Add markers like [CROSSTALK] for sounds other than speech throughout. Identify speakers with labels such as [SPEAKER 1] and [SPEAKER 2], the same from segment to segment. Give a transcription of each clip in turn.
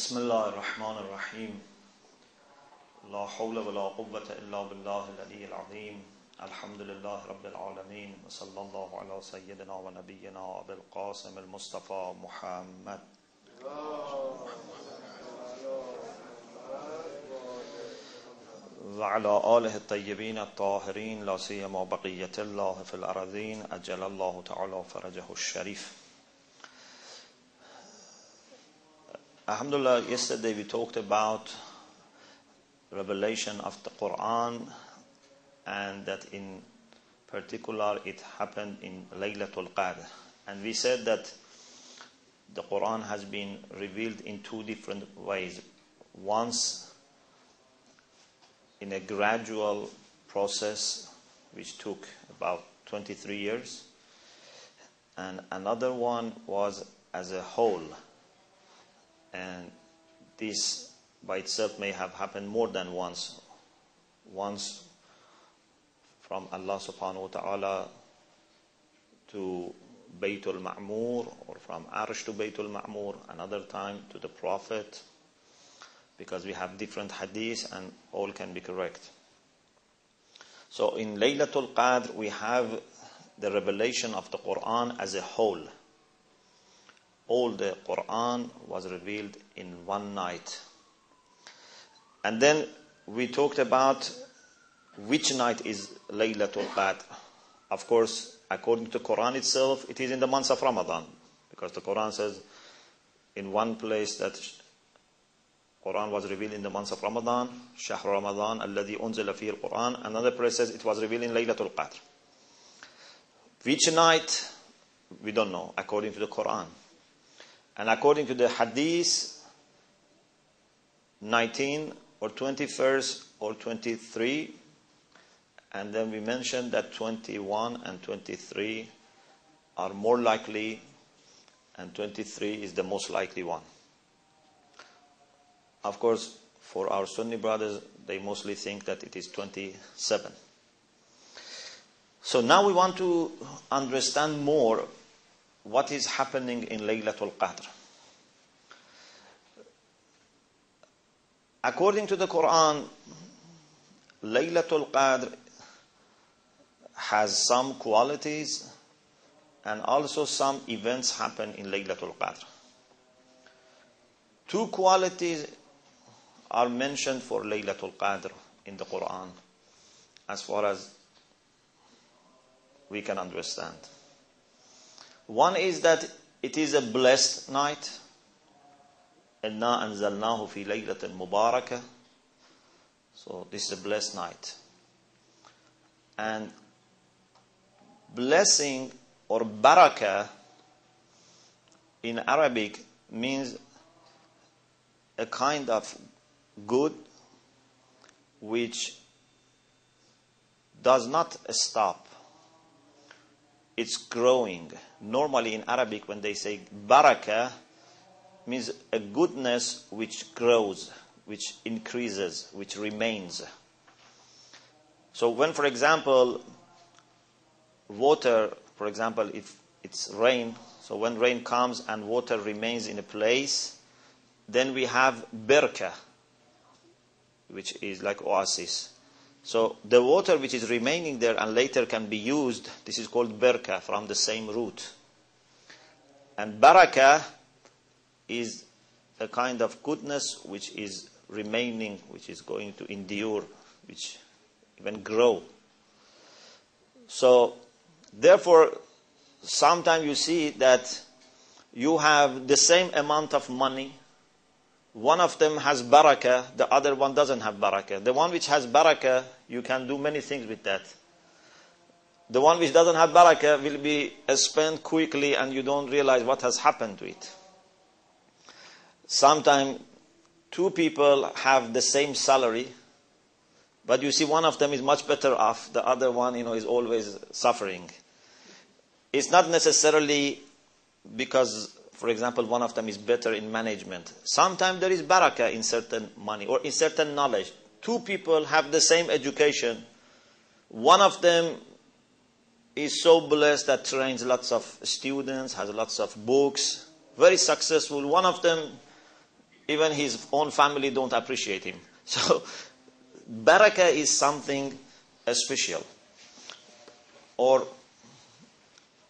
[SPEAKER 1] بسم الله الرحمن الرحيم. لا حول ولا قوة إلا بالله العلي العظيم. الحمد لله رب العالمين. وصلى الله على سيدنا ونبينا أبي القاسم المصطفى محمد. وعلى آله الطيبين الطاهرين لا سيما بقية الله في الأرضين أجل الله تعالى فرجه الشريف. Alhamdulillah, yesterday we talked about revelation of the Quran and that in particular it happened in Laylatul Qadr. And we said that the Quran has been revealed in two different ways. Once in a gradual process which took about 23 years and another one was as a whole and this by itself may have happened more than once. Once from Allah subhanahu wa ta'ala to Baytul Ma'mur or from Arsh to Baytul Ma'mur, another time to the Prophet, because we have different hadiths and all can be correct. So in Laylatul Qadr we have the revelation of the Quran as a whole all the Quran was revealed in one night. And then we talked about which night is Laylatul Qadr. Of course, according to the Quran itself, it is in the month of Ramadan. Because the Quran says in one place that Quran was revealed in the month of Ramadan, Shahr Ramadan, alladhi unzila fihi al-Quran. Another place says it was revealed in Laylatul Qadr. Which night? We don't know, according to the Quran. And according to the Hadith, 19 or 21st or 23, and then we mentioned that 21 and 23 are more likely, and 23 is the most likely one. Of course, for our Sunni brothers, they mostly think that it is 27. So now we want to understand more what is happening in Laylatul Qadr. According to the Quran, Laylatul Qadr has some qualities and also some events happen in Laylatul Qadr. Two qualities are mentioned for Laylatul Qadr in the Quran as far as we can understand. One is that it is a blessed night. إِنَّا أَنزَلْنَاهُ فِي لَيْلَةٍ مُبَارَكَةٍ So this is a blessed night. And blessing or barakah in Arabic means a kind of good which does not stop it's growing. Normally in Arabic, when they say baraka, means a goodness which grows, which increases, which remains. So when, for example, water, for example, if it's rain, so when rain comes and water remains in a place, then we have berka, which is like oasis. So the water which is remaining there and later can be used, this is called berka from the same root. And baraka is a kind of goodness which is remaining, which is going to endure, which even grow. So therefore, sometimes you see that you have the same amount of money one of them has barakah, the other one doesn't have barakah. The one which has barakah, you can do many things with that. The one which doesn't have barakah will be spent quickly and you don't realize what has happened to it. Sometimes two people have the same salary, but you see one of them is much better off, the other one, you know, is always suffering. It's not necessarily because for example, one of them is better in management. Sometimes there is barakah in certain money or in certain knowledge. Two people have the same education. One of them is so blessed that trains lots of students, has lots of books, very successful. One of them even his own family don't appreciate him. [LAUGHS] So, barakah is something special. Or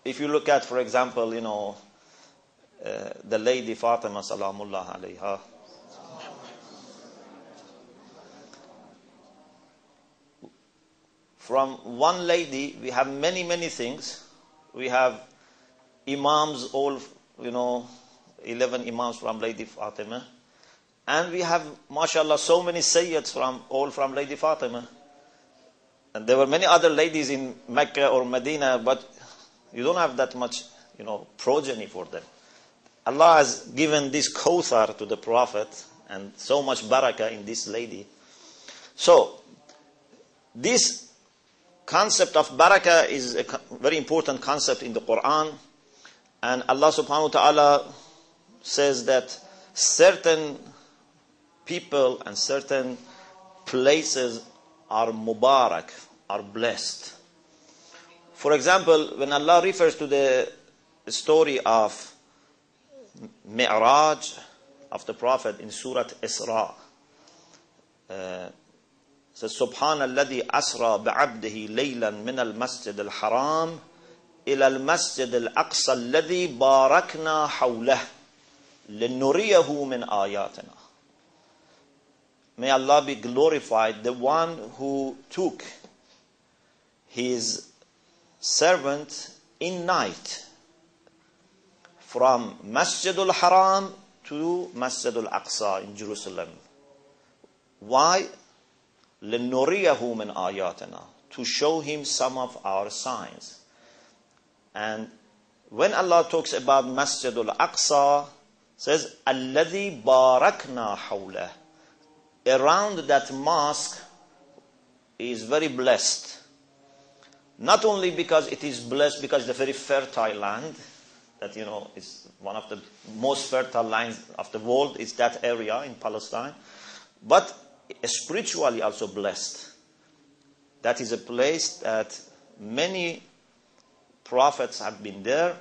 [SPEAKER 1] if you look at, for example, you know, the lady Fatima salamullah alayha, from one lady we have many many things. We have imams all you know 11 imams from lady fatima. And we have mashallah so many sayyids from all from lady fatima. And there were many other ladies in mecca or medina but you don't have that much you know progeny for them allah has given this kawthar to the prophet and so much barakah in this lady so this concept of barakah is a very important concept in the Quran. And Allah subhanahu wa ta'ala says that certain people and certain places are mubarak, are blessed. For example, when Allah refers to the story of Mi'raj of the Prophet in Surah Isra, uh, says سبحان الذي أسرى بعبده ليلا من المسجد الحرام إلى المسجد الأقصى الذي باركنا حوله لنريه من آياتنا May Allah be glorified, the one who took his servant in night from Masjid al-Haram to Masjid al-Aqsa in Jerusalem. Why? لِنُرِيَهُ مِنْ آيَاتِنَا To show him some of our signs. And when Allah talks about Masjid al-Aqsa, says, الَّذِي بَارَكْنَا حَوْلَهُ Around that mosque is very blessed. Not only because it is blessed because it's a very fertile land, that you know is one of the most fertile lands of the world is that area in Palestine, but spiritually also blessed. That is a place that many prophets have been there,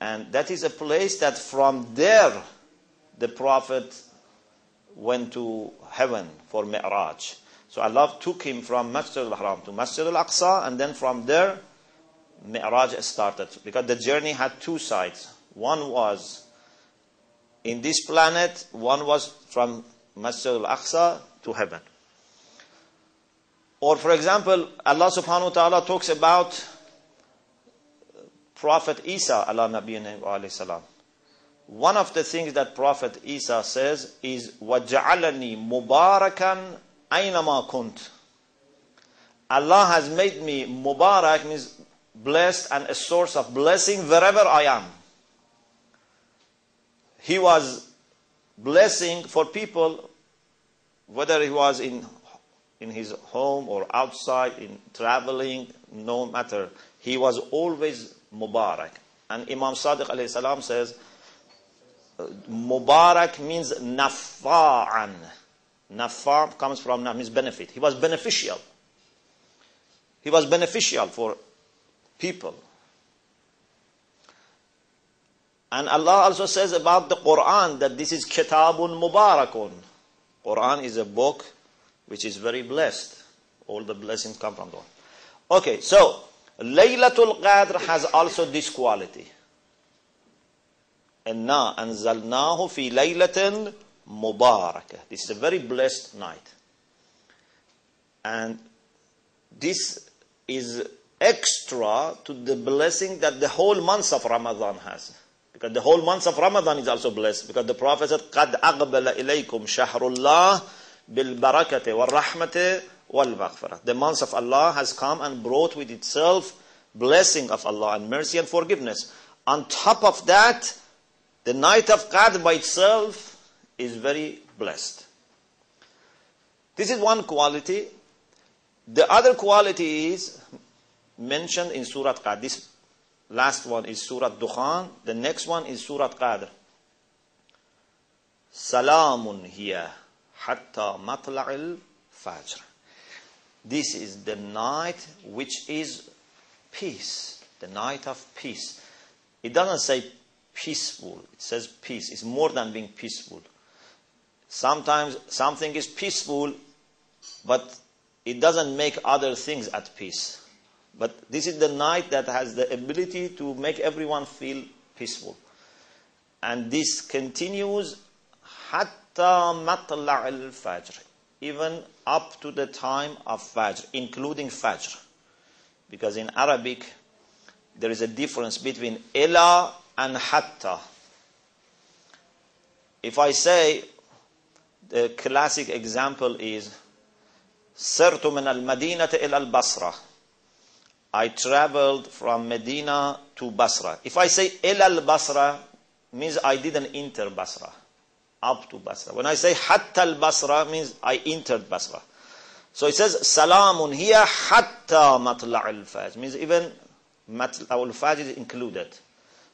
[SPEAKER 1] and that is a place that from there the prophet went to heaven for Mi'raj. So Allah took him from Masjid al-Haram to Masjid al-Aqsa, and then from there Mi'raj started. Because the journey had two sides. One was in this planet, one was from Masjid al-Aqsa to heaven. Or for example, Allah subhanahu wa ta'ala talks about Prophet Isa ala nabiyina salam. One of the things that Prophet Isa says is وَجَعَلَنِي مُبَارَكًا أَيْنَمَا كُنْتُ Allah has made me Mubarak means blessed and a source of blessing wherever I am. He was blessing for people whether he was in, in his home or outside, in traveling, no matter. He was always Mubarak. And Imam Sadiq alayhi salam says, Mubarak means nafa'an. Nafa comes from means benefit. He was beneficial. He was beneficial for people. And Allah also says about the Quran that this is kitabun mubarakun. Quran is a book which is very blessed. All the blessings come from God. Okay, so Laylatul Qadr has also this quality. إنا أنزلناه في ليلة مباركة. This is a very blessed night. And this is extra to the blessing that the whole month of Ramadan has. Because the whole month of Ramadan is also blessed. Because the Prophet said, قَدْ أَقْبَلَ إِلَيْكُمْ شَهْرُ اللَّهِ بِالْبَرَكَةِ وَالرَّحْمَةِ وَالْمَغْفِرَةِ The month of Allah has come and brought with itself blessing of Allah and mercy and forgiveness. On top of that, the night of Qadr by itself is very blessed. This is one quality. The other quality is mentioned in Surah Qadr. This Last one is Surah Dukhan. The next one is Surah Qadr. Salamun hiya hatta matla'il fajr. This is the night which is peace. The night of peace. It doesn't say peaceful. It says peace. It's more than being peaceful. Sometimes something is peaceful, but it doesn't make other things at peace. But this is the night that has the ability to make everyone feel peaceful. And this continues hatta matla' al-fajr, even up to the time of fajr, including fajr. Because in Arabic, there is a difference between ila and hatta. If I say, the classic example is, سرت من المدينة إلى البصرة. I traveled from Medina to Basra. If I say El al Basra, means I didn't enter Basra, up to Basra. When I say Hatta al Basra, means I entered Basra. So it says Salamun hiya Hatta Matla al Fajr, means even Matla al Fajr is included.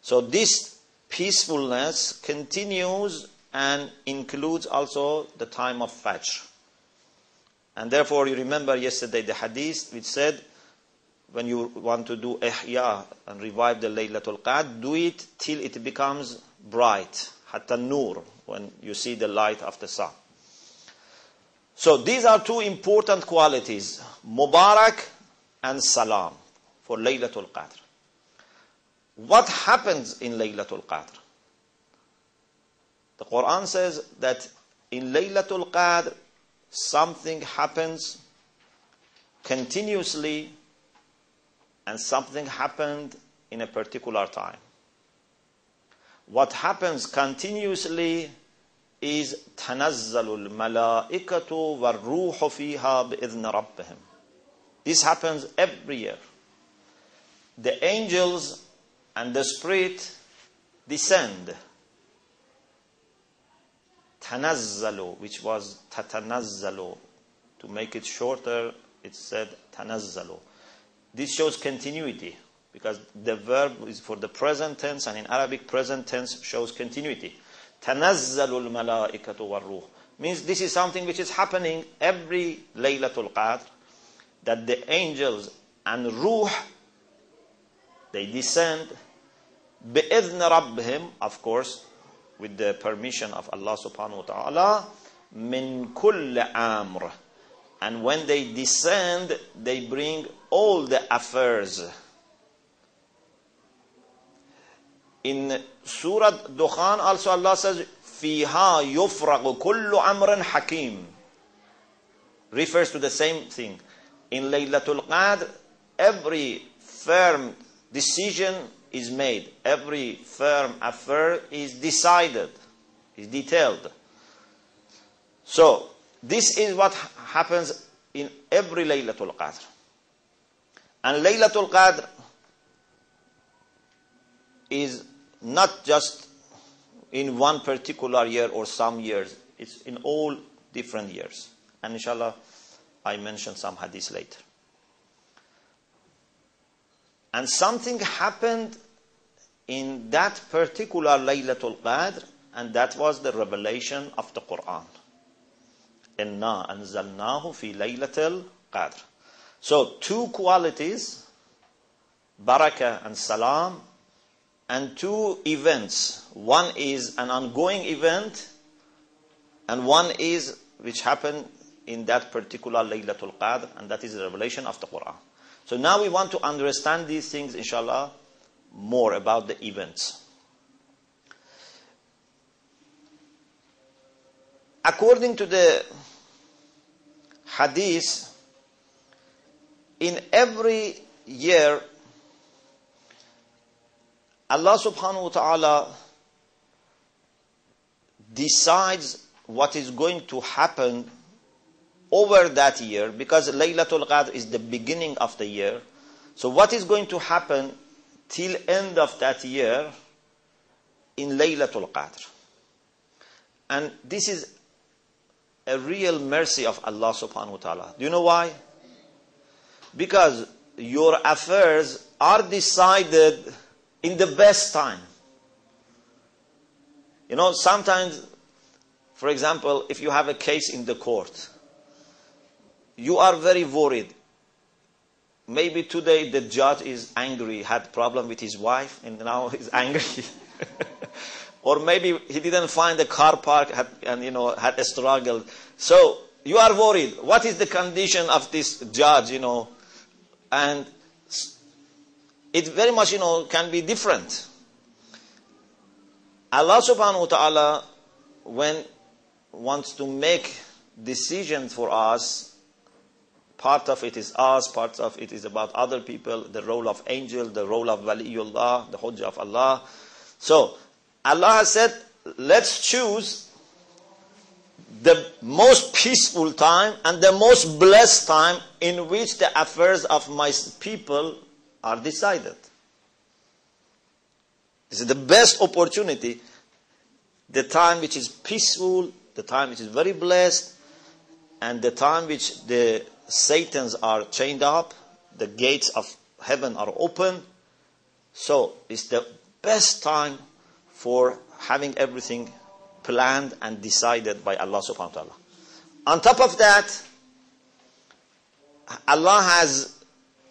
[SPEAKER 1] So this peacefulness continues and includes also the time of Fajr. And therefore, you remember yesterday the hadith which said, when you want to do ihya and revive the Laylatul Qadr, do it till it becomes bright, hatta nur, when you see the light of the sun. So these are two important qualities, Mubarak and Salam, for Laylatul Qadr. What happens in Laylatul Qadr? The Quran says that in Laylatul Qadr, something happens continuously and something happened in a particular time. What happens continuously is تنزل الملائكة والروح فيها بإذن ربهم. This happens every year. The angels and the spirit descend. تنزل, which was تتنزل. To make it shorter, it said تنزل. This shows continuity because the verb is for the present tense and in Arabic present tense shows continuity. تنزل الملائكة والروح means this is something which is happening every Laylatul Qadr that the angels and Ruh they descend بإذن ربهم of course with the permission of Allah subhanahu wa ta'ala من كل أمر and when they descend, they bring all the affairs. In Surah Dukhan, also Allah says, فِيهَا يُفْرَغُ كُلُّ أَمْرٍ حَكِيمٍ Refers to the same thing. In Laylatul Qadr, every firm decision is made. Every firm affair is decided, is detailed. So, this is what happens in every Laylatul Qadr. And Laylatul Qadr is not just in one particular year or some years, it's in all different years. And inshallah, I mention some hadith later. And something happened in that particular Laylatul Qadr, and that was the revelation of the Quran. إِنَّا أَنزَلْنَاهُ فِي لَيْلَةِ الْقَدْرِ so two qualities, barakah and salam, and two events. One is an ongoing event, and one is which happened in that particular Laylatul Qadr, and that is the revelation of the Quran. So now we want to understand these things, inshallah, more about the events. According to the hadith, in every year, Allah subhanahu wa ta'ala decides what is going to happen over that year because Laylatul Qadr is the beginning of the year. So what is going to happen till end of that year in Laylatul Qadr? And this is a real mercy of Allah subhanahu wa ta'ala. Do you know why? Because your affairs are decided in the best time. You know, sometimes, for example, if you have a case in the court, you are very worried. Maybe today the judge is angry, had problem with his wife, and now [LAUGHS] he's angry. [LAUGHS] or maybe he didn't find a car park had, and you know had a struggle. So you are worried. What is the condition of this judge? You know, and it very much you know can be different. Allah Subhanahu wa Taala, when wants to make decisions for us. Part of it is us, part of it is about other people, the role of angel, the role of waliullah, the hujjah of Allah. So Allah has said, let's choose the most peaceful time and the most blessed time in which the affairs of my people are decided. This is the best opportunity, the time which is peaceful, the time which is very blessed, and the time which the Satans are chained up, the gates of heaven are open. So it's the best time for having everything planned and decided by Allah subhanahu wa ta'ala. On top of that, Allah has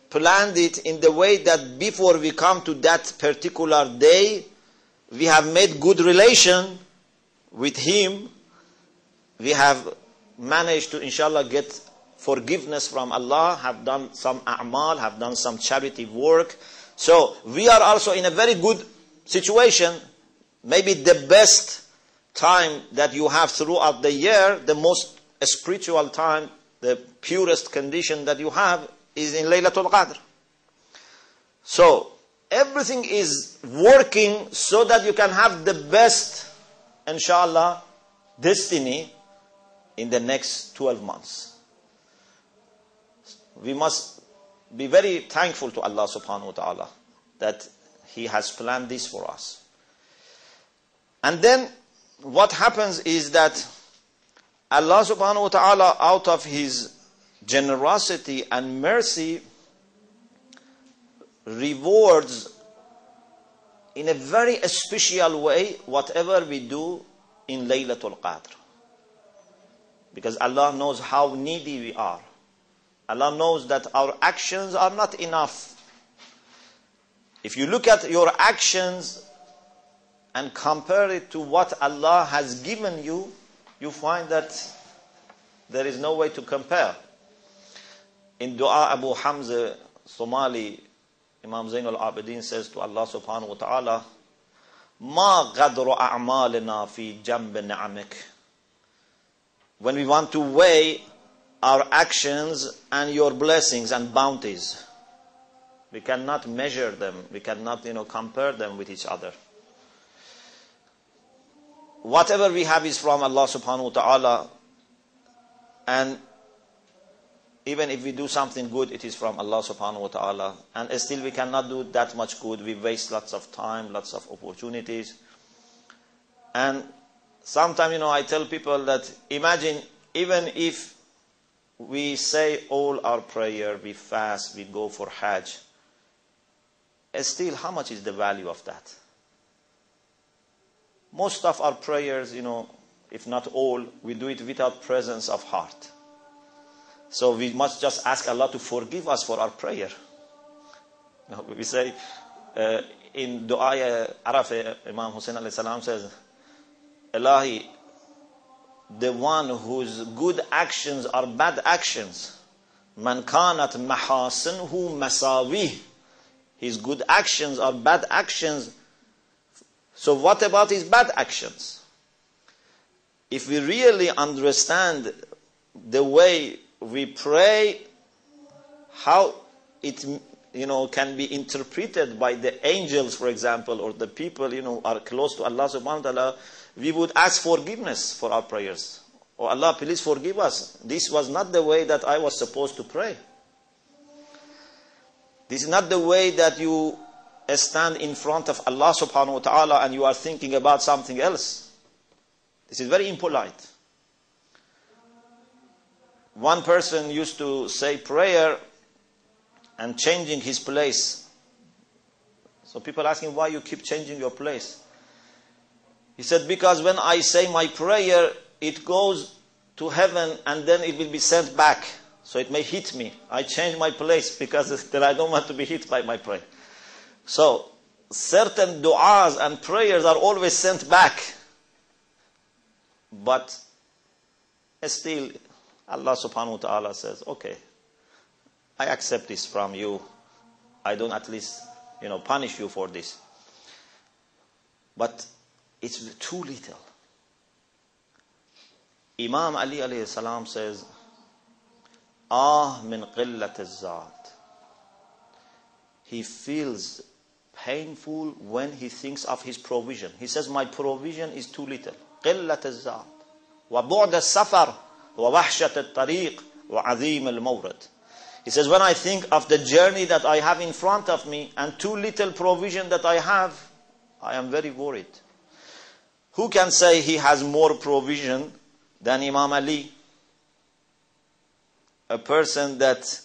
[SPEAKER 1] planned it in the way that before we come to that particular day, we have made good relation with Him. We have managed to, inshallah, get forgiveness from Allah, have done some a'mal, have done some charity work. So we are also in a very good situation maybe the best time that you have throughout the year, the most spiritual time, the purest condition that you have is in Laylatul Qadr. So, everything is working so that you can have the best, inshallah, destiny in the next 12 months. We must be very thankful to Allah subhanahu wa ta'ala that He has planned this for us. And then what happens is that Allah subhanahu wa ta'ala out of his generosity and mercy rewards in a very special way whatever we do in Laylatul Qadr. Because Allah knows how needy we are. Allah knows that our actions are not enough. If you look at your actions and compare it to what Allah has given you, you find that there is no way to compare. In dua Abu Hamza Somali, Imam Zain al-Abidin says to Allah subhanahu wa ta'ala, ما قدر أعمالنا في جنب نعمك When we want to weigh our actions and your blessings and bounties, we cannot measure them, we cannot you know, compare them with each other whatever we have is from Allah subhanahu wa ta'ala. And even if we do something good, it is from Allah subhanahu wa ta'ala. And still we cannot do that much good. We waste lots of time, lots of opportunities. And sometimes, you know, I tell people that imagine even if we say all our prayer, we fast, we go for Hajj, eh, still how much is the value of that? Most of our prayers, you know, if not all, we do it without presence of heart. So we must just ask Allah to forgive us for our prayer. We say uh, in Dua Arafah, Imam Hussein alayhi salam says, Ilahi, the one whose good actions are bad actions, man kanat mahasinhu masawi, his good actions are bad actions, so what about his bad actions? If we really understand the way we pray, how it you know can be interpreted by the angels, for example, or the people you know are close to Allah subhanahu wa ta'ala, we would ask forgiveness for our prayers. Oh Allah, please forgive us. This was not the way that I was supposed to pray. This is not the way that you stand in front of Allah subhanahu wa ta'ala and you are thinking about something else. This is very impolite. One person used to say prayer and changing his place. So people ask him why you keep changing your place. He said, because when I say my prayer, it goes to heaven and then it will be sent back. So it may hit me. I change my place because [LAUGHS] then I don't want to be hit by my prayer. So, certain du'as and prayers are always sent back. But still, Allah subhanahu wa ta'ala says, okay, I accept this from you. I don't at least, you know, punish you for this. But it's too little. Imam Ali alayhi salam says, Ah min qillat zat. He feels painful when he thinks of his provision. He says, My provision is too little. قلة الزاد وبعد السفر ووحشة الطريق وعظيم المورد. He says, when I think of the journey that I have in front of me and too little provision that I have, I am very worried. Who can say he has more provision than Imam Ali? A person that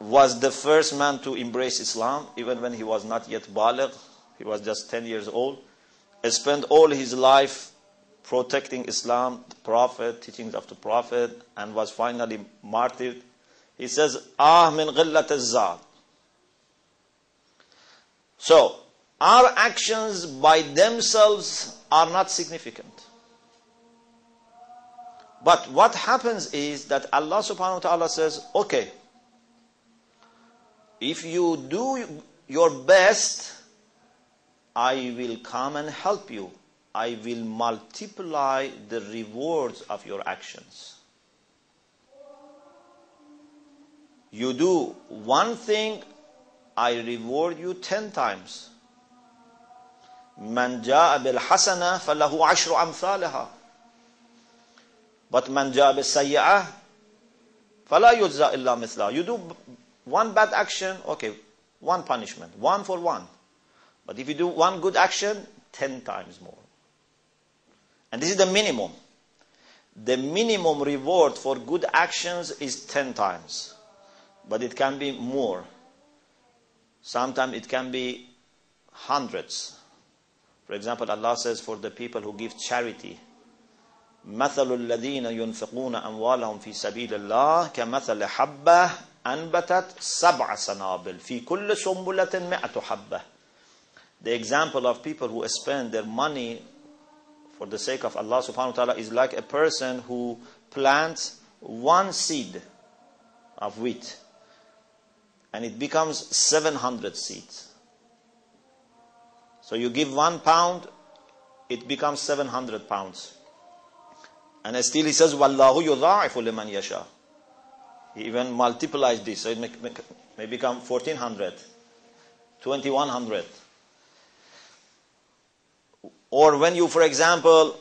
[SPEAKER 1] was the first man to embrace Islam, even when he was not yet baligh, he was just 10 years old, spent all his life protecting Islam, the Prophet, teachings of the Prophet, and was finally martyred. He says, Ah min ghillat zad. So, our actions by themselves are not significant. But what happens is that Allah subhanahu wa ta'ala says, okay, if you do your best, I will come and help you. I will multiply the rewards of your actions. You do one thing, I reward you ten times. من جاء بالحسنة فله عشر أمثالها. But من جاء بالسيئة فلا يجزى إلا مثلها. You do one bad action, okay, one punishment, one for one. But if you do one good action, ten times more. And this is the minimum. The minimum reward for good actions is ten times. But it can be more. Sometimes it can be hundreds. For example, Allah says for the people who give charity, مثل الذين ينفقون أموالهم في سبيل الله كمثل حبة أنبتت سبع سنابل في كل سنبلة مئة حبة The example of people who spend their money for the sake of Allah subhanahu wa ta'ala is like a person who plants one seed of wheat and it becomes 700 seeds. So you give one pound, it becomes 700 pounds. And still he says, Wallahu yudha'ifu liman yasha. even multiplies this, so it may, may become 1400, 2100. Or when you, for example,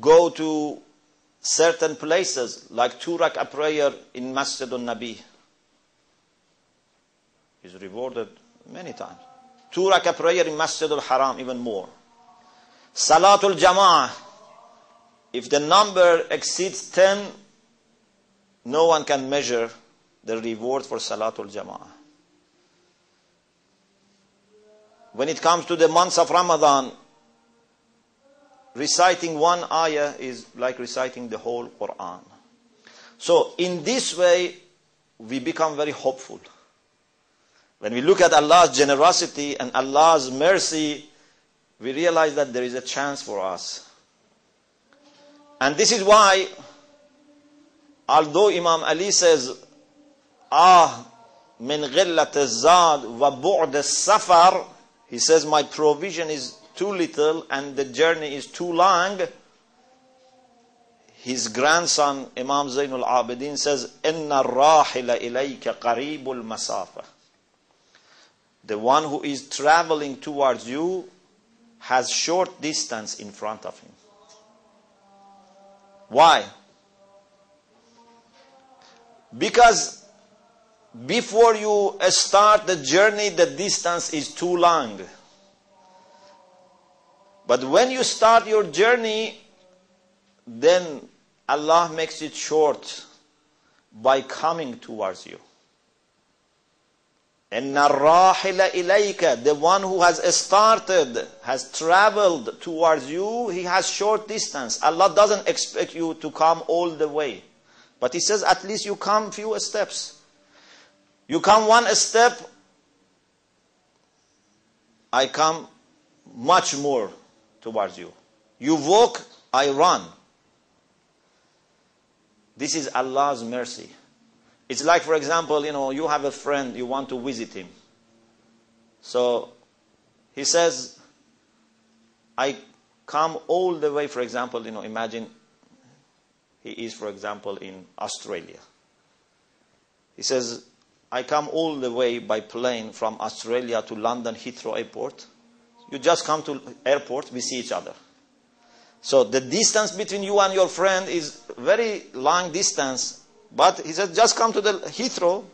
[SPEAKER 1] go to certain places, like two rak'ah prayer in Masjid al-Nabi, is rewarded many times. Two rak'ah prayer in Masjid al-Haram, even more. Salatul Jama'ah, if the number exceeds 10, no one can measure the reward for Salatul Jama'ah. When it comes to the months of Ramadan, reciting one ayah is like reciting the whole Quran. So, in this way, we become very hopeful. When we look at Allah's generosity and Allah's mercy, we realize that there is a chance for us. And this is why, although Imam Ali says, Ah, min ghillat zad wa bu'd safar, he says, My provision is too little and the journey is too long. His grandson, Imam Zainul Abidin, says, Inna rahila ilayka qaribul masafa. The one who is traveling towards you has short distance in front of him. Why? Because before you start the journey, the distance is too long. But when you start your journey, then Allah makes it short by coming towards you. And الرَّاحِلَ إِلَيْكَ The one who has started, has traveled towards you, he has short distance. Allah doesn't expect you to come all the way. But He says at least you come few steps. You come one step, I come much more towards you. You walk, I run. This is Allah's mercy. It's like, for example, you know, you have a friend, you want to visit him. So he says, I come all the way, for example, you know, imagine he is, for example, in Australia. He says, I come all the way by plane from Australia to London Heathrow Airport. You just come to airport, we see each other. So the distance between you and your friend is very long distance. But he said, just come to the Heathrow,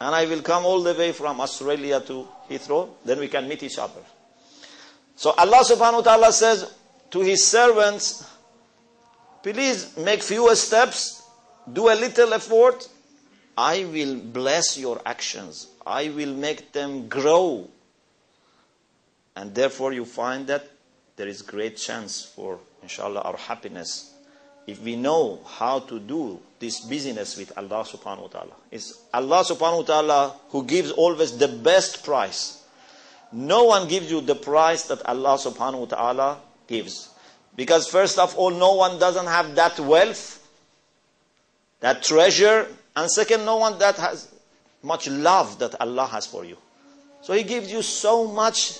[SPEAKER 1] and I will come all the way from Australia to Heathrow. Then we can meet each other. So Allah subhanahu wa ta'ala says to his servants, please make fewer steps, do a little effort. I will bless your actions. I will make them grow. And therefore you find that there is great chance for inshallah, our happiness, if we know how to do this business with Allah subhanahu wa ta'ala. It's Allah subhanahu wa ta'ala who gives always the best price. No one gives you the price that Allah subhanahu wa ta'ala gives. Because first of all, no one doesn't have that wealth, that treasure, and second, no one that has much love that Allah has for you. So He gives you so much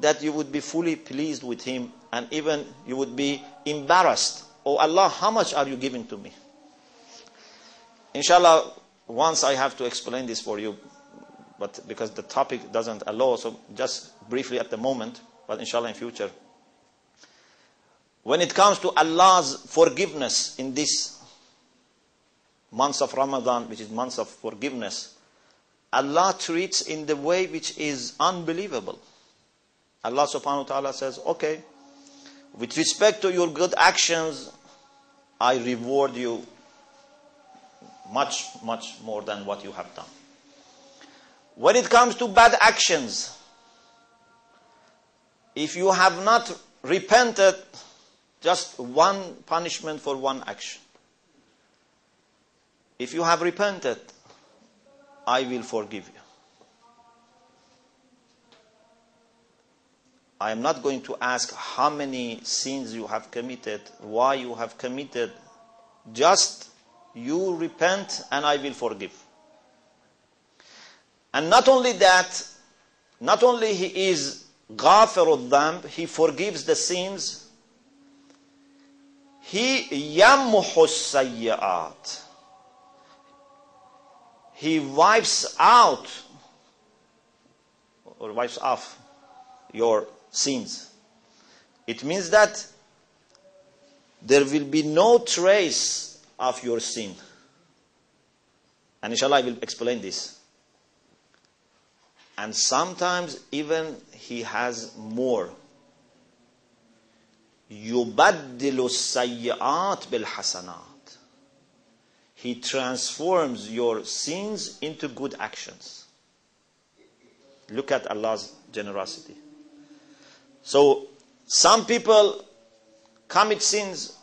[SPEAKER 1] that you would be fully pleased with Him and even you would be embarrassed. Oh Allah, how much are you giving to me? Inshallah, once I have to explain this for you, but because the topic doesn't allow, so just briefly at the moment, but inshallah in future. When it comes to Allah's forgiveness in this months of Ramadan, which is months of forgiveness, Allah treats in the way which is unbelievable. Allah subhanahu wa ta'ala says, okay, with respect to your good actions, I reward you much, much more than what you have done. When it comes to bad actions, if you have not repented, just one punishment for one action. If you have repented, I will forgive you. I am not going to ask how many sins you have committed, why you have committed. Just you repent and I will forgive. And not only that, not only he is ghafir dhanb, he forgives the sins, he sayyi'at. He wipes out or wipes off your sins. It means that there will be no trace of your sin. And inshallah, I will explain this. And sometimes even he has more. يُبَدِّلُ السَّيِّئَاتِ بِالْحَسَنَاتِ He transforms your sins into good actions. Look at Allah's generosity. So, some people commit sins.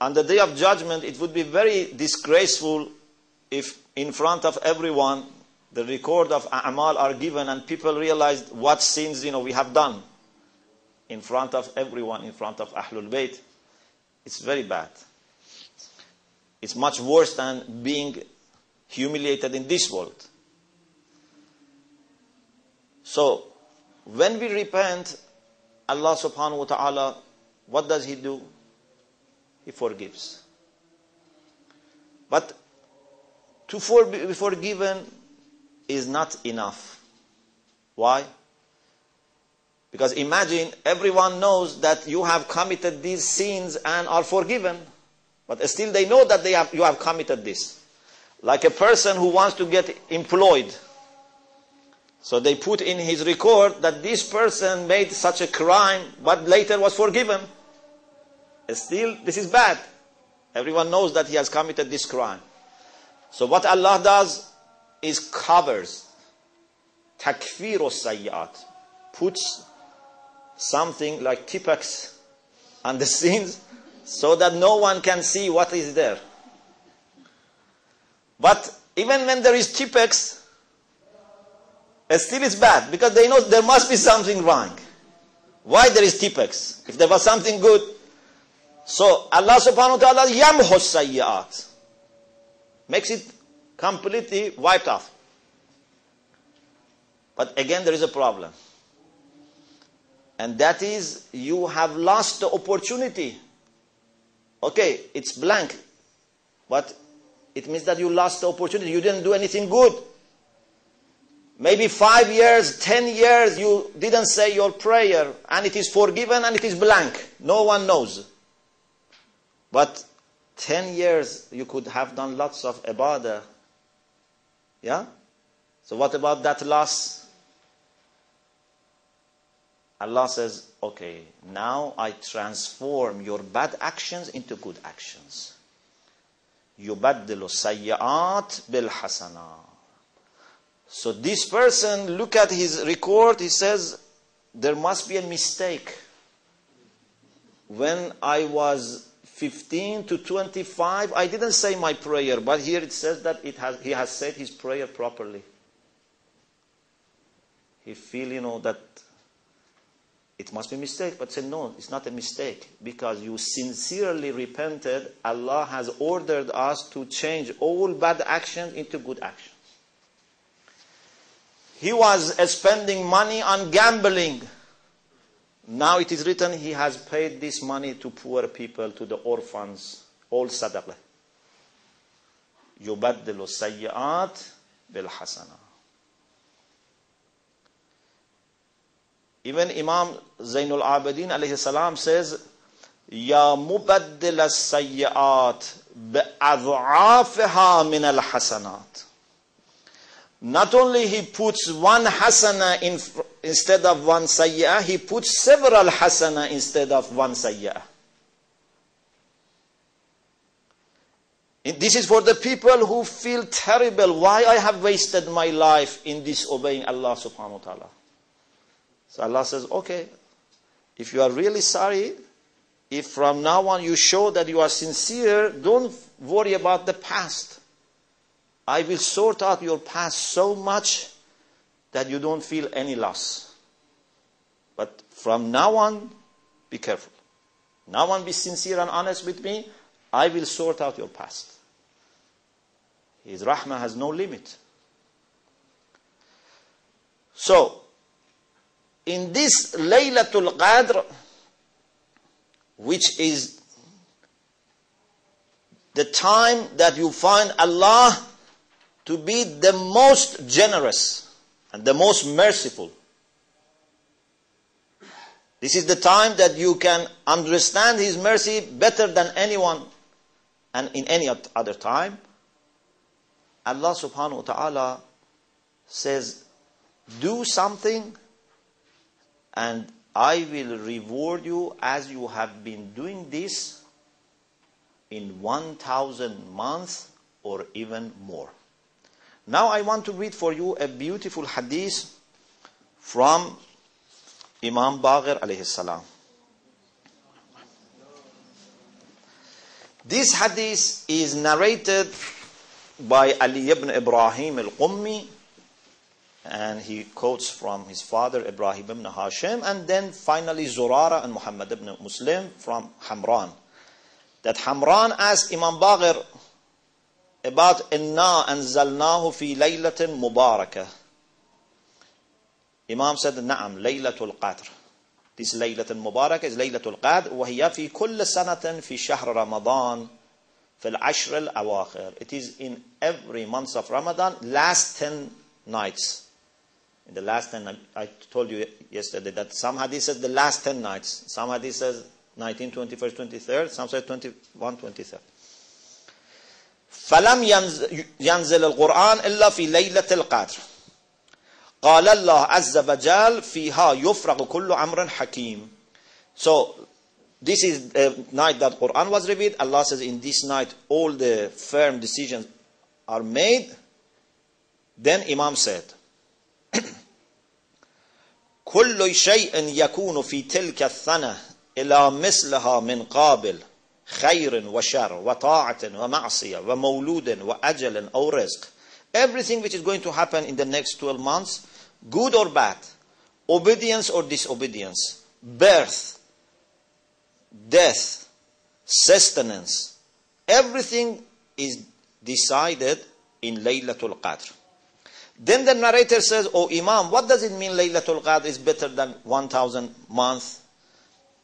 [SPEAKER 1] On the day of judgment, it would be very disgraceful if in front of everyone the record of a'mal are given and people realize what sins you know we have done in front of everyone in front of ahlul bayt it's very bad it's much worse than being humiliated in this world so when we repent Allah subhanahu wa ta'ala, what does He do? He forgives. But to be forgiven is not enough. Why? Because imagine everyone knows that you have committed these sins and are forgiven, but still they know that they have, you have committed this. Like a person who wants to get employed so they put in his record that this person made such a crime, but later was forgiven. Still, this is bad. Everyone knows that he has committed this crime. So what Allah does is covers takfir sayyat, puts something like Tipp-Ex on the [LAUGHS] scenes so that no one can see what is there. But even when there is Tipp-Ex, Still it's bad because they know there must be something wrong. Why there is Tipp-Ex? If there was something good. So Allah subhanahu wa ta'ala yamhus sayyi'at. Makes it completely wiped off. But again there is a problem. And that is you have lost the opportunity. Okay, it's blank. But it means that you lost the opportunity. You didn't do anything good. Maybe five years, ten years, you didn't say your prayer, and it is forgiven and it is blank. No one knows. But ten years, you could have done lots of ibadah. Yeah? So what about that loss? Allah says, okay, now I transform your bad actions into good actions. يُبَدِّلُ السَّيِّئَاتِ بِالْحَسَنَاتِ so this person, look at his record, he says, there must be a mistake. When I was 15 to 25, I didn't say my prayer, but here it says that it has, he has said his prayer properly. He feel, you know, that it must be a mistake, but say no, it's not a mistake because you sincerely repented. Allah has ordered us to change all bad actions into good actions. He was spending money on gambling. Now it is written he has paid this money to poor people, to the orphans, all sadaqah. يبدل السيئات بالحسنة. Even Imam Zainul Abidin alayhi salam says, Ya mubaddil as-sayyi'at bi'adha'afiha min al-hasanat. Not only he puts one hasana in, instead of one sayyi'ah, he puts several hasana instead of one sayyi'ah. This is for the people who feel terrible. Why I have wasted my life in disobeying Allah subhanahu wa ta'ala. So Allah says, okay, if you are really sorry, if from now on you show that you are sincere, don't worry about the past. I will sort out your past so much that you don't feel any loss. But from now on, be careful. Now on, be sincere and honest with me. I will sort out your past. His rahmah has no limit. So, in this Laylatul Qadr, which is the time that you find Allah to be the most generous and the most merciful. This is the time that you can understand His mercy better than anyone and in any other time. Allah subhanahu wa ta'ala says, Do something and I will reward you as you have been doing this in 1,000 months or even more. Now I want to read for you a beautiful hadith from Imam Baqir alayhi salam. This hadith is narrated by Ali ibn Ibrahim al-Qummi and he quotes from his father Ibrahim ibn Hashim, and then finally Zurara and Muhammad ibn Muslim from Hamran. That Hamran asked Imam Baqir about Inna anzalnahu fi laylatin mubarakah. Imam said, Naam, Laylatul Qadr. This Laylatul Mubarak is Laylatul Qadr, وهي في كل سنة في شهر رمضان في العشر الأواخر. It is in every month of Ramadan, last 10 nights. In the last 10, I told you yesterday that some hadith says the last 10 nights. Some hadith says 19, 21st, 23rd. Some say 21, 23rd. فلم ينزل القرآن إلا في ليلة القدر قال الله عز وجل فيها يفرغ كل أمر حكيم So this is the night that Quran was revealed. Allah says in this night all the firm decisions are made. Then Imam said كل شيء يكون في تلك السنة إلى مثلها من قابل خير وشر وطاعة ومعصية ومولود وأجل أو رزق everything which is going to happen in the next 12 months good or bad, obedience or disobedience, birth, death, sustenance, everything is decided in Laylatul Qadr. Then the narrator says, Oh Imam, what does it mean Laylatul Qadr is better than 1000 months?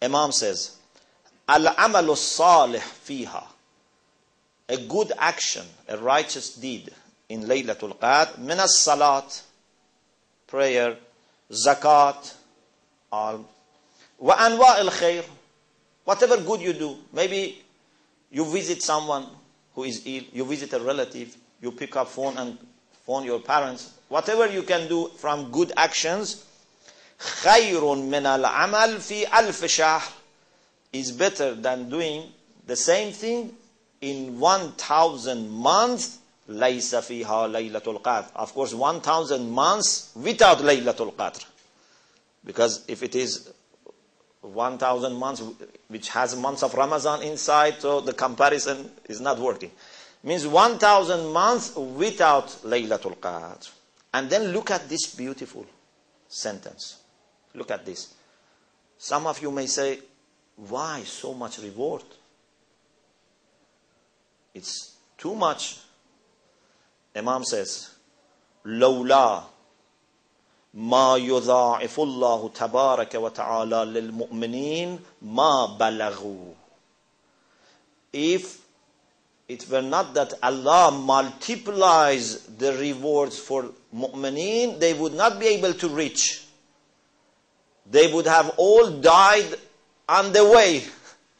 [SPEAKER 1] Imam says, Al-amalu salih fiha. A good action, a righteous deed in Laylatul Qadr, minas salat, prayer, zakat, alm, wa anwa al khair, whatever good you do. Maybe you visit someone who is ill, you visit a relative, you pick up phone and phone your parents. Whatever you can do from good actions, خير من العمل في ألف شهر is better than doing the same thing in 1000 months ليس فيها ليلة القدر of course 1000 months without ليلة القدر because if it is 1000 months which has months of Ramadan inside so the comparison is not working means 1000 months without Laylatul Qadr and then look at this beautiful sentence look at this some of you may say why so much reward? It's too much. Imam says, لولا ما يضاعف الله تبارك وتعالى للمؤمنين ما بلغوا If it were not that Allah multiplies the rewards for mu'mineen, they would not be able to reach. They would have all died on the way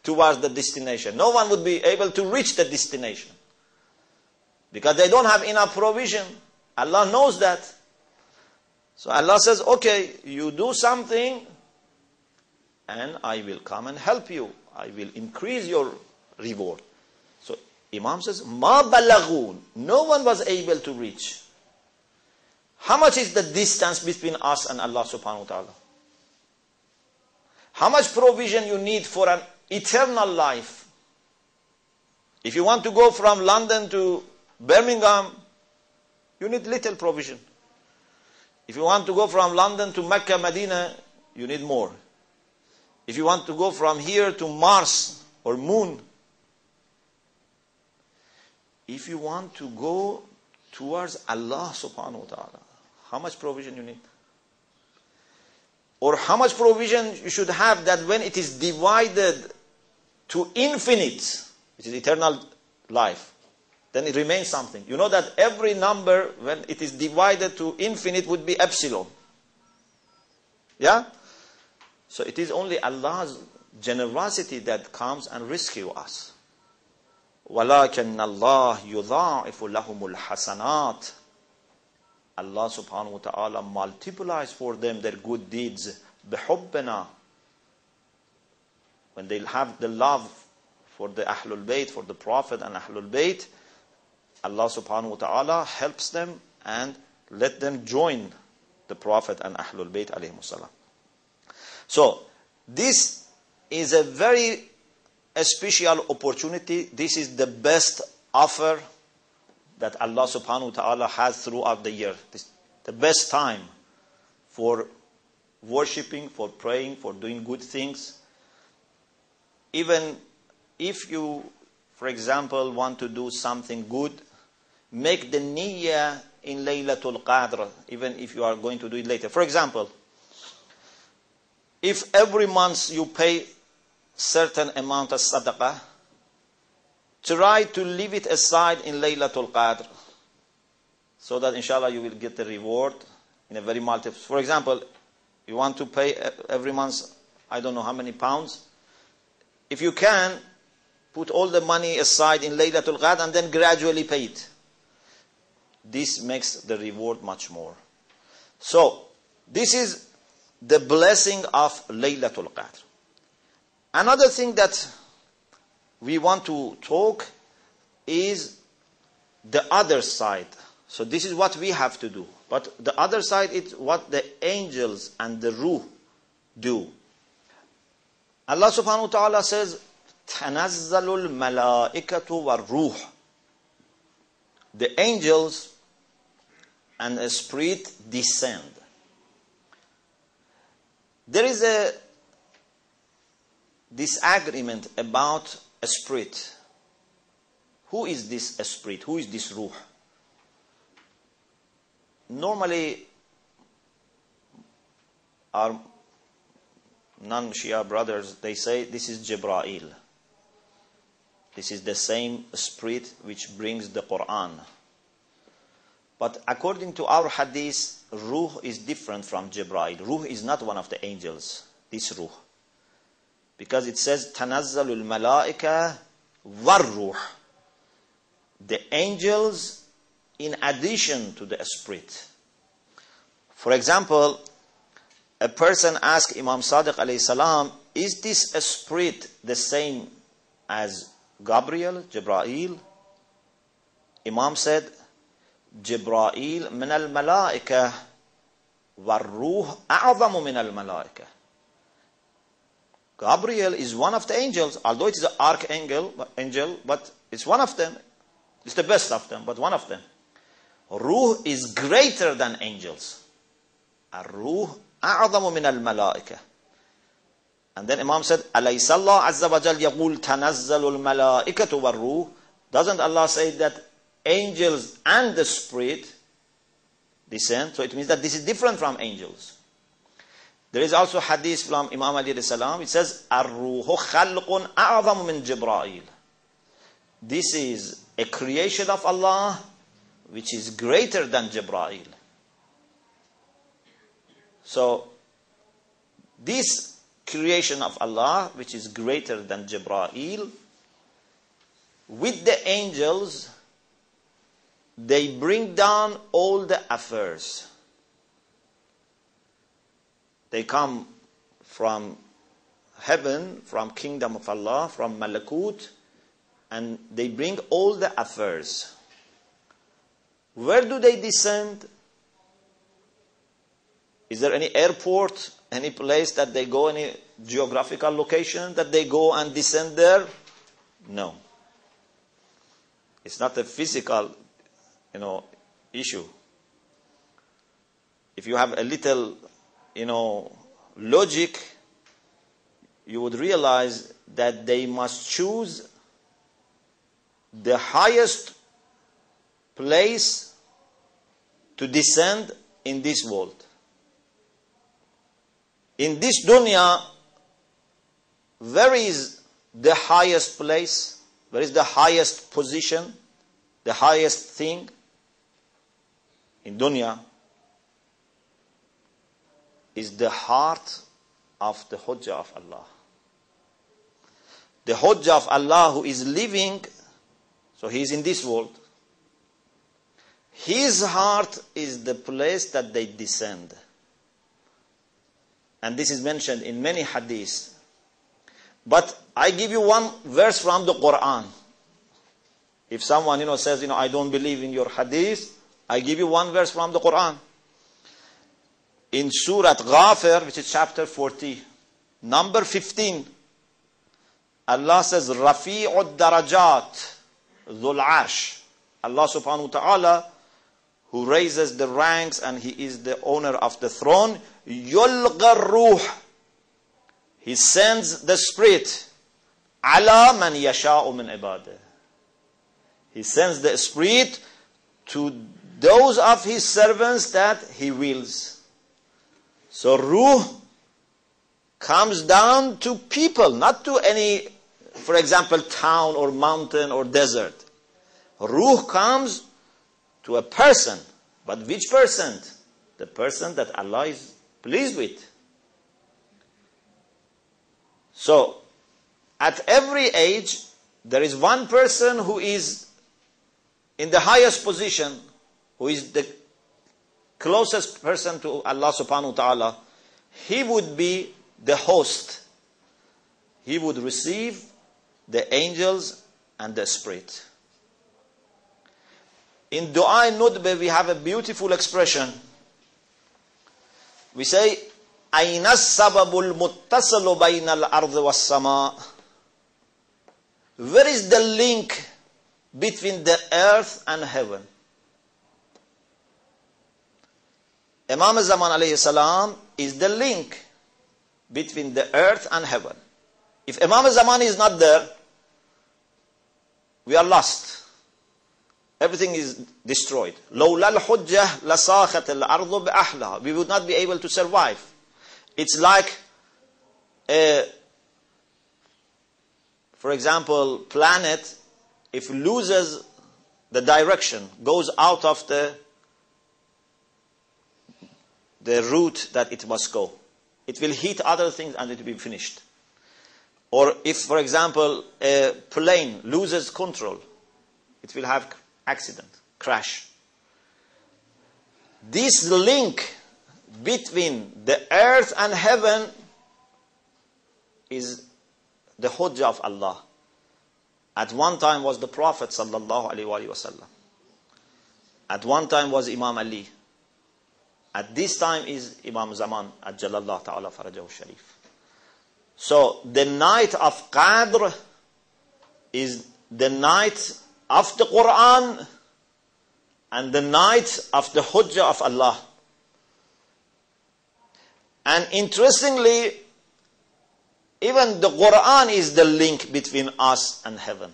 [SPEAKER 1] towards the destination. No one would be able to reach the destination because they don't have enough provision. Allah knows that. So Allah says, okay, you do something and I will come and help you. I will increase your reward. Imam says, Ma balagun. No one was able to reach. How much is the distance between us and Allah subhanahu wa ta'ala? How much provision you need for an eternal life? If you want to go from London to Birmingham, you need little provision. If you want to go from London to Mecca, Medina, you need more. If you want to go from here to Mars or Moon, if you want to go towards Allah subhanahu wa ta'ala, how much provision you need? Or how much provision you should have that when it is divided to infinite, which is eternal life, then it remains something. You know that every number, when it is divided to infinite, would be epsilon. Yeah? So it is only Allah's generosity that comes and rescue us. ولكن الله يضاعف لهم الحسنات Allah subhanahu wa ta'ala multiplies for them their good deeds بحبنا when they have the love for the Ahlul Bayt, for the Prophet and Ahlul Bayt, Allah subhanahu wa ta'ala helps them and let them join the Prophet and Ahlul Bayt alayhi salam. So, this is a very a special opportunity. This is the best offer that Allah subhanahu wa ta'ala has throughout the year. This, the best time for worshipping, for praying, for doing good things. Even if you, for example, want to do something good, make the niyyah in Laylatul Qadr, even if you are going to do it later. For example, if every month you pay certain amount of sadaqah, try to leave it aside in Laylatul Qadr so that inshallah you will get the reward in a very multiple. For example, you want to pay every month, I don't know how many pounds. If you can, put all the money aside in Laylatul Qadr and then gradually pay it. This makes the reward much more. So, this is the blessing of Laylatul Qadr. Another thing that we want to talk is the other side. So this is what we have to do. But the other side is what the angels and the ruh do. Allah subhanahu wa ta'ala says, تَنَزَّلُ الْمَلَائِكَةُ وَالْرُوحُ The angels and the spirit descend. There is a disagreement about a spirit. Who is this spirit? Who is this ruh? Normally, our non-Shia brothers, they say this is Jibra'il. This is the same spirit which brings the Quran. But according to our hadith, Ruh is different from Jibra'il. Ruh is not one of the angels, this Ruh. Because it says, تَنَزَّلُ الْمَلَائِكَةِ وَالْرُوحِ The angels in addition to the spirit. For example, a person asked Imam Sadiq alayhi salam, is this a spirit the same as Gabriel, Jibra'il? Imam said, جبرائيل من الملائكة والروح أعظم من الملائكة Gabriel is one of the angels, although it is an archangel, angel, but it's one of them. It's the best of them, but one of them. Ruh is greater than angels. الروح أعظم من الملائكة. And then Imam said, أليس الله عز وجل يقول تنزل الملائكة والروح? Doesn't Allah say that angels and the spirit descend. So it means that this is different from angels. There is also hadith from Imam Ali salam. It says, "Ar-ruhu khalqun a'zamu min Jibra'il." This is a creation of Allah which is greater than Jibra'il. So this creation of Allah which is greater than Jibra'il with the angels they bring down all the affairs. They come from heaven, from kingdom of Allah, from Malakut, and they bring all the affairs. Where do they descend? Is there any airport, any place that they go, any geographical location that they go and descend there? No. It's not a physical you know, issue. If you have a little, you know, logic, you would realize that they must choose the highest place to descend in this world. In this dunya, where is the highest place? Where is the highest position? The highest thing? in dunya is the heart of the Hujjah of Allah. The Hujjah of Allah who is living, so he is in this world. His heart is the place that they descend. And this is mentioned in many hadiths. But I give you one verse from the Quran. If someone, you know, says, you know, I don't believe in your hadith, I give you one verse from the Quran. In Surah Ghafir, which is chapter 40, number 15, Allah says, Rafi'ud darajat, dhul arsh. Allah subhanahu wa ta'ala, who raises the ranks and He is the owner of the throne, yulqa ruh. He sends the Spirit, ala man yasha'u min ibadah. He sends the Spirit to those of his servants that he wills. So Ruh comes down to people, not to any, for example, town or mountain or desert. Ruh comes to a person. But which person? The person that Allah is pleased with. So, at every age, there is one person who is in the highest position who is the closest person to Allah subhanahu wa ta'ala, he would be the host. He would receive the angels and the spirit. In Dua Nudbe, we have a beautiful expression. We say, أين السبب المتصل بين الأرض والسماء Where is the link between the earth and heaven? Imam Zaman alayhi salam is the link between the earth and heaven. If Imam Zaman is not there, we are lost. Everything is destroyed. لولا الحجة لصاخت الأرض بأحلها. We would not be able to survive. It's like, a, for example, planet, if loses the direction, goes out of the, the route that it must go. It will hit other things and it will be finished. Or if, for example, a plane loses control, it will have accident, crash. This link between the earth and heaven is the hujjah of Allah. At one time was the Prophet sallallahu alaihi wasallam. At one time was Imam Ali. At this time is Imam Zaman, Ajjalallah Ta'ala Farajahu Sharif. So the night of Qadr is the night of the Quran and the night of the Hujjah of Allah. And interestingly, even the Quran is the link between us and heaven.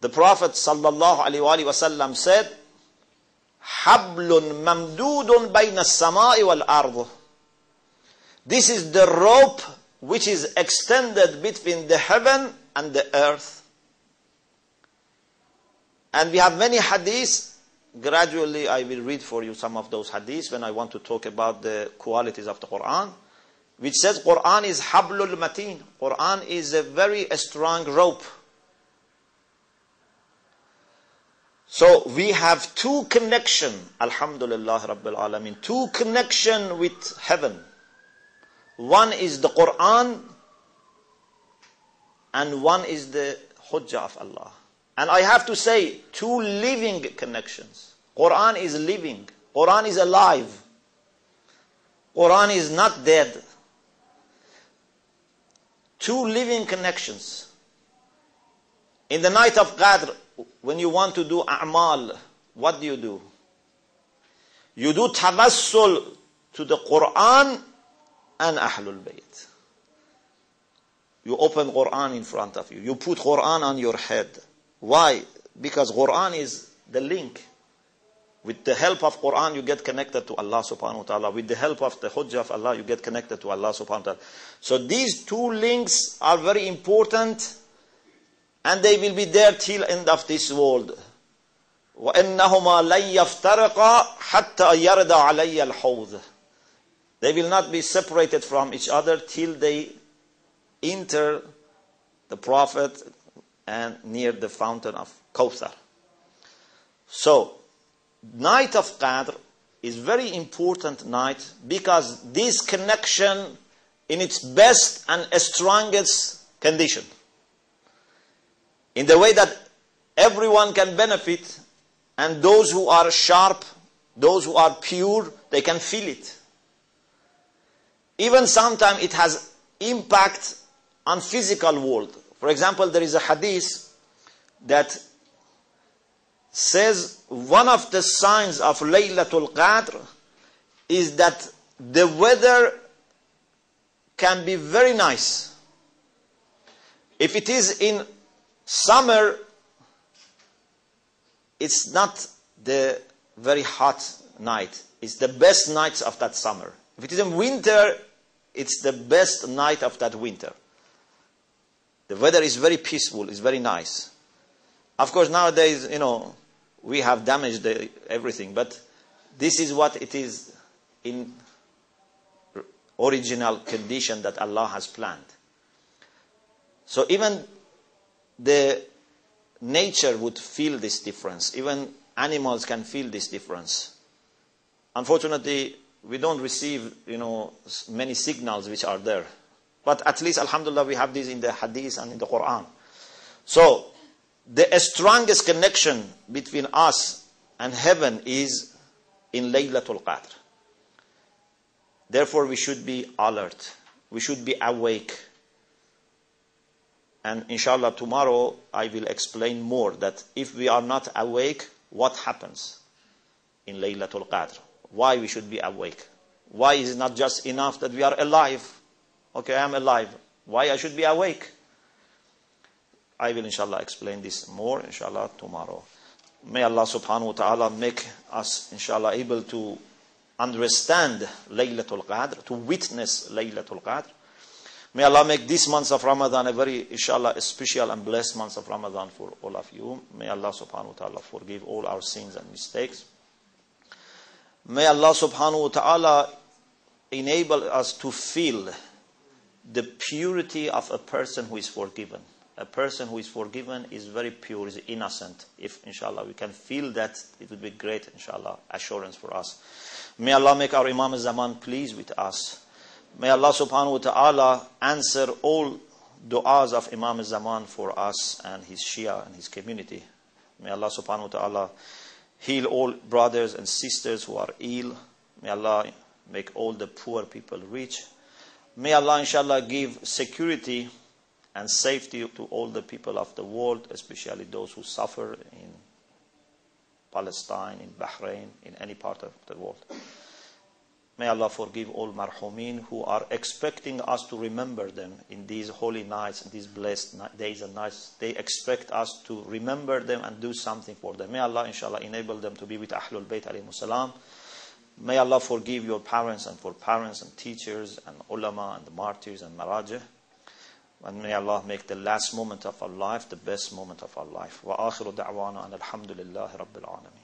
[SPEAKER 1] The Prophet sallallahu alaihi wasallam said, This is the rope which is extended between the heaven and the earth. And we have many hadiths gradually I will read for you some of those hadiths when I want to talk about the qualities of the Quran, which says Quran is hablul mateen. Quran is a very strong rope. So we have two connection, Alhamdulillah Rabbil Alameen, two connection with heaven. One is the Quran and one is the Hujjah of Allah. And I have to say, two living connections. Quran is living. Quran is alive. Quran is not dead. Two living connections. In the night of Qadr, when you want to do a'mal, what do you do? You do tawassul to the Quran and Ahlul Bayt. You open Quran in front of you. You put Quran on your head. Why? Because Quran is the link. With the help of Quran, you get connected to Allah subhanahu wa ta'ala. With the help of the Hujjah of Allah, you get connected to Allah subhanahu wa ta'ala. So these two links are very important and they will be there till end of this world. وَإِنَّهُمَا لَن يَفْتَرِقَا حَتَّى يَرْدَ عَلَيَّ الْحَوْضِ They will not be separated from each other till they enter the Prophet and near the fountain of Kawthar. So, night of Qadr is very important night because this connection in its best and strongest condition. In the way that everyone can benefit and those who are sharp, those who are pure, they can feel it. Even sometimes it has impact on physical world. For example, there is a hadith that says one of the signs of Laylatul Qadr is that the weather can be very nice. If it is in summer, it's not the very hot night. It's the best nights of that summer. If it is in winter, it's the best night of that winter. The weather is very peaceful, it's very nice. Of course, nowadays, you know, we have damaged the, everything, but this is what it is in original condition that Allah has planned. So even the nature would feel this difference. Even animals can feel this difference. Unfortunately, we don't receive, you know, many signals which are there. But at least, alhamdulillah, we have this in the hadith and in the Quran. So, the strongest connection between us and heaven is in Laylatul Qadr. Therefore, we should be alert. We should be awake. And inshallah, tomorrow I will explain more that if we are not awake, what happens in Laylatul Qadr? Why we should be awake? Why is it not just enough that we are alive? Okay, I am alive. Why I should be awake? I will inshallah explain this more inshallah tomorrow. May Allah subhanahu wa ta'ala make us inshallah able to understand Laylatul Qadr, to witness Laylatul Qadr. May Allah make this month of Ramadan a very, inshallah, a special and blessed month of Ramadan for all of you. May Allah subhanahu wa ta'ala forgive all our sins and mistakes. May Allah subhanahu wa ta'ala enable us to feel the purity of a person who is forgiven. A person who is forgiven is very pure, is innocent. If, inshallah, we can feel that, it would be great, inshallah, assurance for us. May Allah make our Imam Zaman pleased with us. May Allah subhanahu wa ta'ala answer all du'as of Imam Zaman for us and his Shia and his community. May Allah subhanahu wa ta'ala heal all brothers and sisters who are ill. May Allah make all the poor people rich. May Allah inshallah give security and safety to all the people of the world, especially those who suffer in Palestine, in Bahrain, in any part of the world. May Allah forgive all marhumin who are expecting us to remember them in these holy nights, these blessed days and nights. They expect us to remember them and do something for them. May Allah, inshallah, enable them to be with Ahlul Bayt alayhi salam. May Allah forgive your parents and for parents and teachers and ulama and the martyrs and marajah. And may Allah make the last moment of our life the best moment of our life. Wa akhiru da'wana and alhamdulillahi rabbil alameen.